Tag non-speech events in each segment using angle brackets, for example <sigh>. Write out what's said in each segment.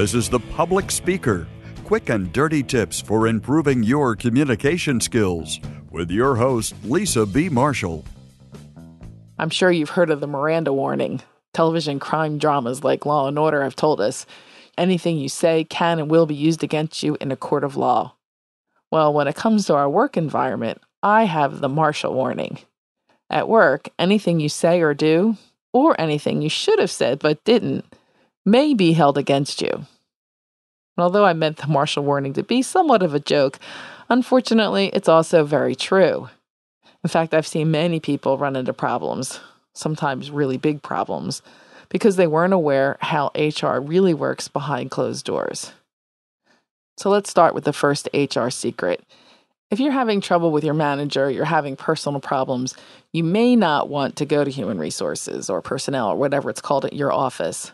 This is The Public Speaker quick and dirty tips for improving your communication skills with your host, Lisa B. Marshall. I'm sure you've heard of the Miranda warning. Television crime dramas like Law and Order have told us anything you say can and will be used against you in a court of law. Well, when it comes to our work environment, I have the Marshall warning. At work, anything you say or do, or anything you should have said but didn't, may be held against you. although I meant the Marshall warning to be somewhat of a joke, unfortunately, it's also very true. In fact, I've seen many people run into problems, sometimes really big problems, because they weren't aware how HR really works behind closed doors. So let's start with the first HR secret. If you're having trouble with your manager, you're having personal problems, you may not want to go to human resources or personnel or whatever it's called at your office.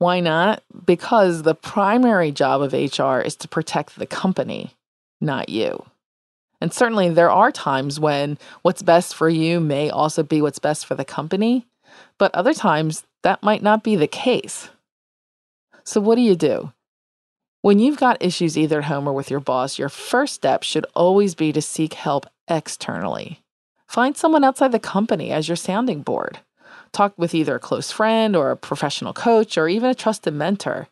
Why not? Because the primary job of HR is to protect the company, not you. And certainly there are times when what's best for you may also be what's best for the company, but other times that might not be the case. So, what do you do? When you've got issues either at home or with your boss, your first step should always be to seek help externally. Find someone outside the company as your sounding board. Talk with either a close friend or a professional coach or even a trusted mentor.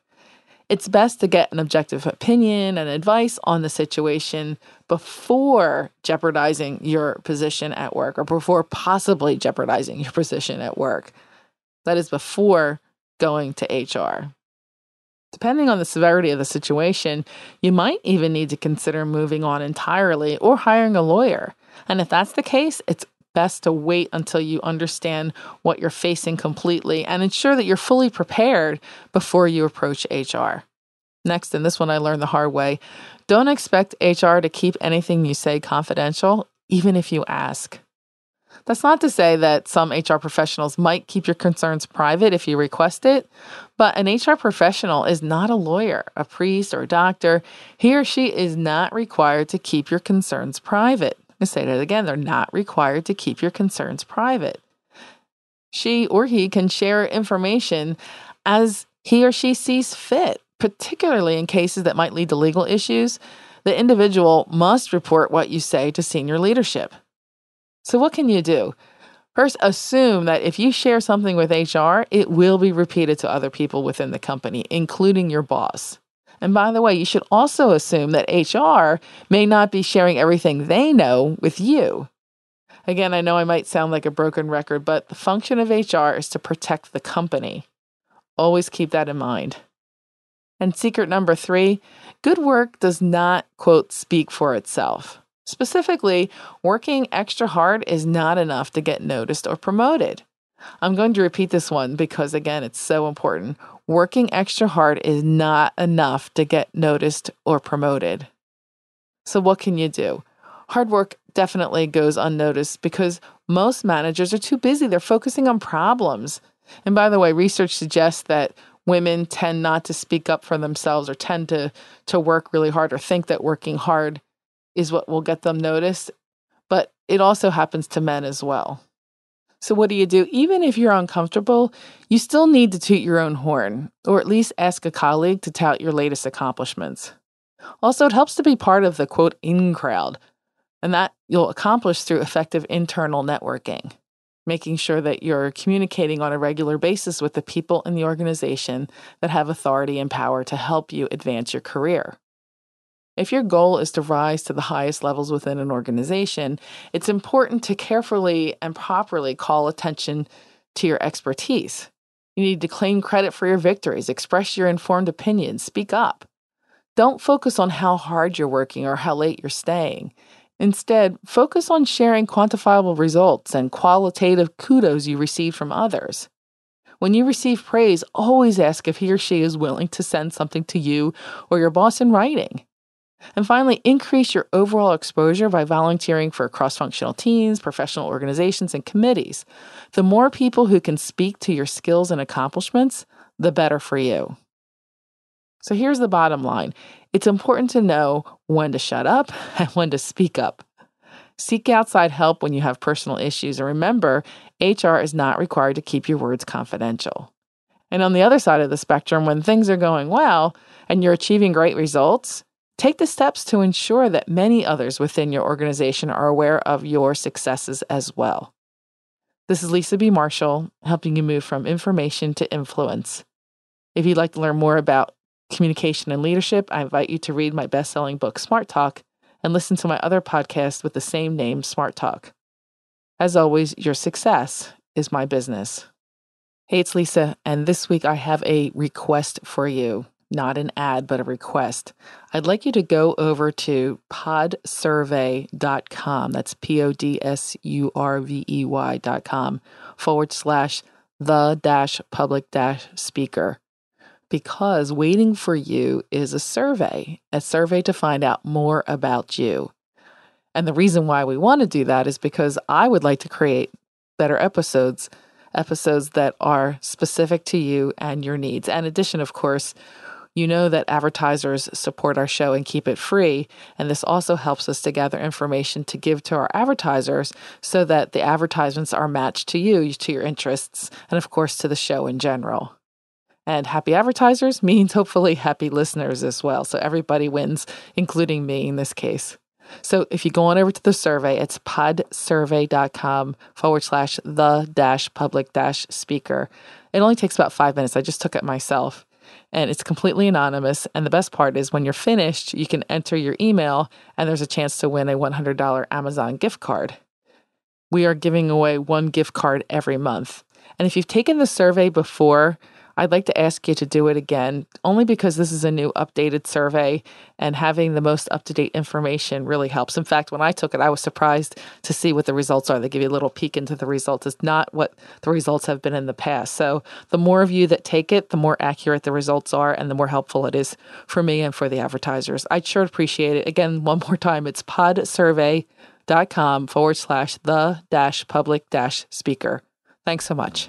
It's best to get an objective opinion and advice on the situation before jeopardizing your position at work or before possibly jeopardizing your position at work. That is before going to HR. Depending on the severity of the situation, you might even need to consider moving on entirely or hiring a lawyer. And if that's the case, it's best to wait until you understand what you're facing completely and ensure that you're fully prepared before you approach HR. Next, and this one I learned the hard way don't expect HR to keep anything you say confidential, even if you ask. That's not to say that some HR professionals might keep your concerns private if you request it, but an HR professional is not a lawyer, a priest, or a doctor. He or she is not required to keep your concerns private. I say that again, they're not required to keep your concerns private. She or he can share information as he or she sees fit, particularly in cases that might lead to legal issues. The individual must report what you say to senior leadership. So, what can you do? First, assume that if you share something with HR, it will be repeated to other people within the company, including your boss. And by the way, you should also assume that HR may not be sharing everything they know with you. Again, I know I might sound like a broken record, but the function of HR is to protect the company. Always keep that in mind. And secret number three good work does not, quote, speak for itself. Specifically, working extra hard is not enough to get noticed or promoted. I'm going to repeat this one because, again, it's so important. Working extra hard is not enough to get noticed or promoted. So, what can you do? Hard work definitely goes unnoticed because most managers are too busy. They're focusing on problems. And by the way, research suggests that women tend not to speak up for themselves or tend to, to work really hard or think that working hard is what will get them noticed, but it also happens to men as well. So, what do you do? Even if you're uncomfortable, you still need to toot your own horn, or at least ask a colleague to tout your latest accomplishments. Also, it helps to be part of the quote in crowd, and that you'll accomplish through effective internal networking, making sure that you're communicating on a regular basis with the people in the organization that have authority and power to help you advance your career. If your goal is to rise to the highest levels within an organization, it's important to carefully and properly call attention to your expertise. You need to claim credit for your victories, express your informed opinions, speak up. Don't focus on how hard you're working or how late you're staying. Instead, focus on sharing quantifiable results and qualitative kudos you receive from others. When you receive praise, always ask if he or she is willing to send something to you or your boss in writing. And finally, increase your overall exposure by volunteering for cross functional teams, professional organizations, and committees. The more people who can speak to your skills and accomplishments, the better for you. So here's the bottom line it's important to know when to shut up <laughs> and when to speak up. Seek outside help when you have personal issues, and remember, HR is not required to keep your words confidential. And on the other side of the spectrum, when things are going well and you're achieving great results, take the steps to ensure that many others within your organization are aware of your successes as well. This is Lisa B. Marshall, helping you move from information to influence. If you'd like to learn more about communication and leadership, I invite you to read my best selling book, Smart Talk, and listen to my other podcast with the same name, Smart Talk. As always, your success is my business. Hey, it's Lisa, and this week I have a request for you. Not an ad, but a request. I'd like you to go over to podsurvey.com. That's P O D S U R V E Y.com forward slash the dash public dash speaker because waiting for you is a survey, a survey to find out more about you. And the reason why we want to do that is because I would like to create better episodes, episodes that are specific to you and your needs. And in addition, of course, you know that advertisers support our show and keep it free. And this also helps us to gather information to give to our advertisers so that the advertisements are matched to you, to your interests, and of course to the show in general. And happy advertisers <laughs> means hopefully happy listeners as well. So everybody wins, including me in this case. So if you go on over to the survey, it's podsurvey.com forward slash the dash public dash speaker. It only takes about five minutes. I just took it myself and it's completely anonymous. And the best part is when you're finished, you can enter your email and there's a chance to win a $100 Amazon gift card. We are giving away one gift card every month. And if you've taken the survey before, I'd like to ask you to do it again, only because this is a new updated survey and having the most up to date information really helps. In fact, when I took it, I was surprised to see what the results are. They give you a little peek into the results. It's not what the results have been in the past. So the more of you that take it, the more accurate the results are and the more helpful it is for me and for the advertisers. I'd sure appreciate it. Again, one more time, it's podsurvey.com forward slash the dash public dash speaker. Thanks so much.